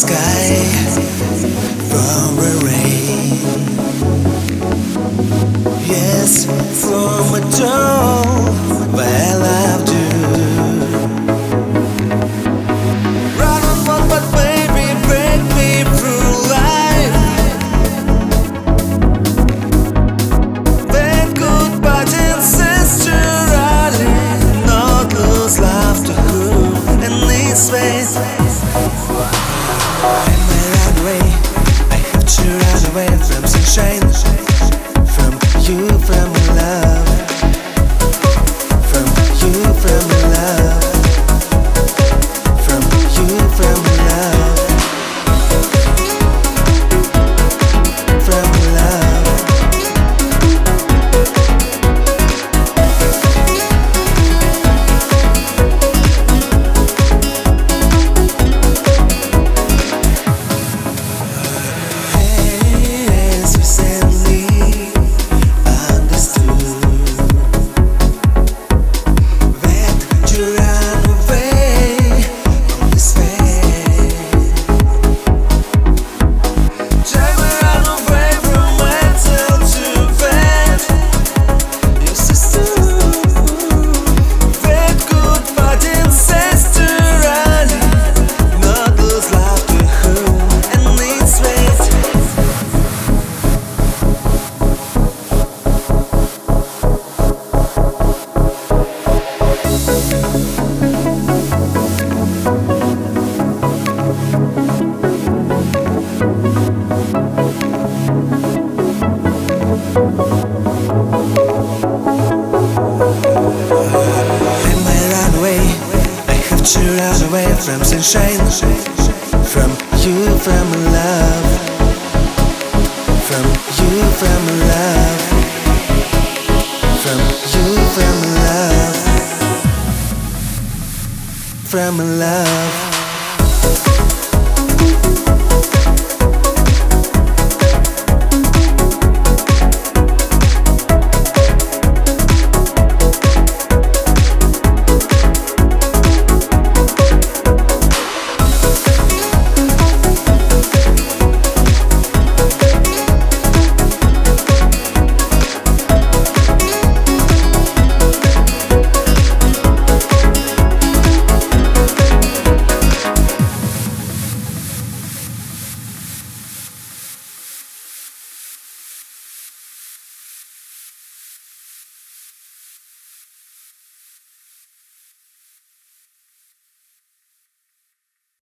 sky from a rain. Yes, from a door. Well, I Change from you, from me. away from sunshine, from you, from love, from you, from love, from you, from love, from love.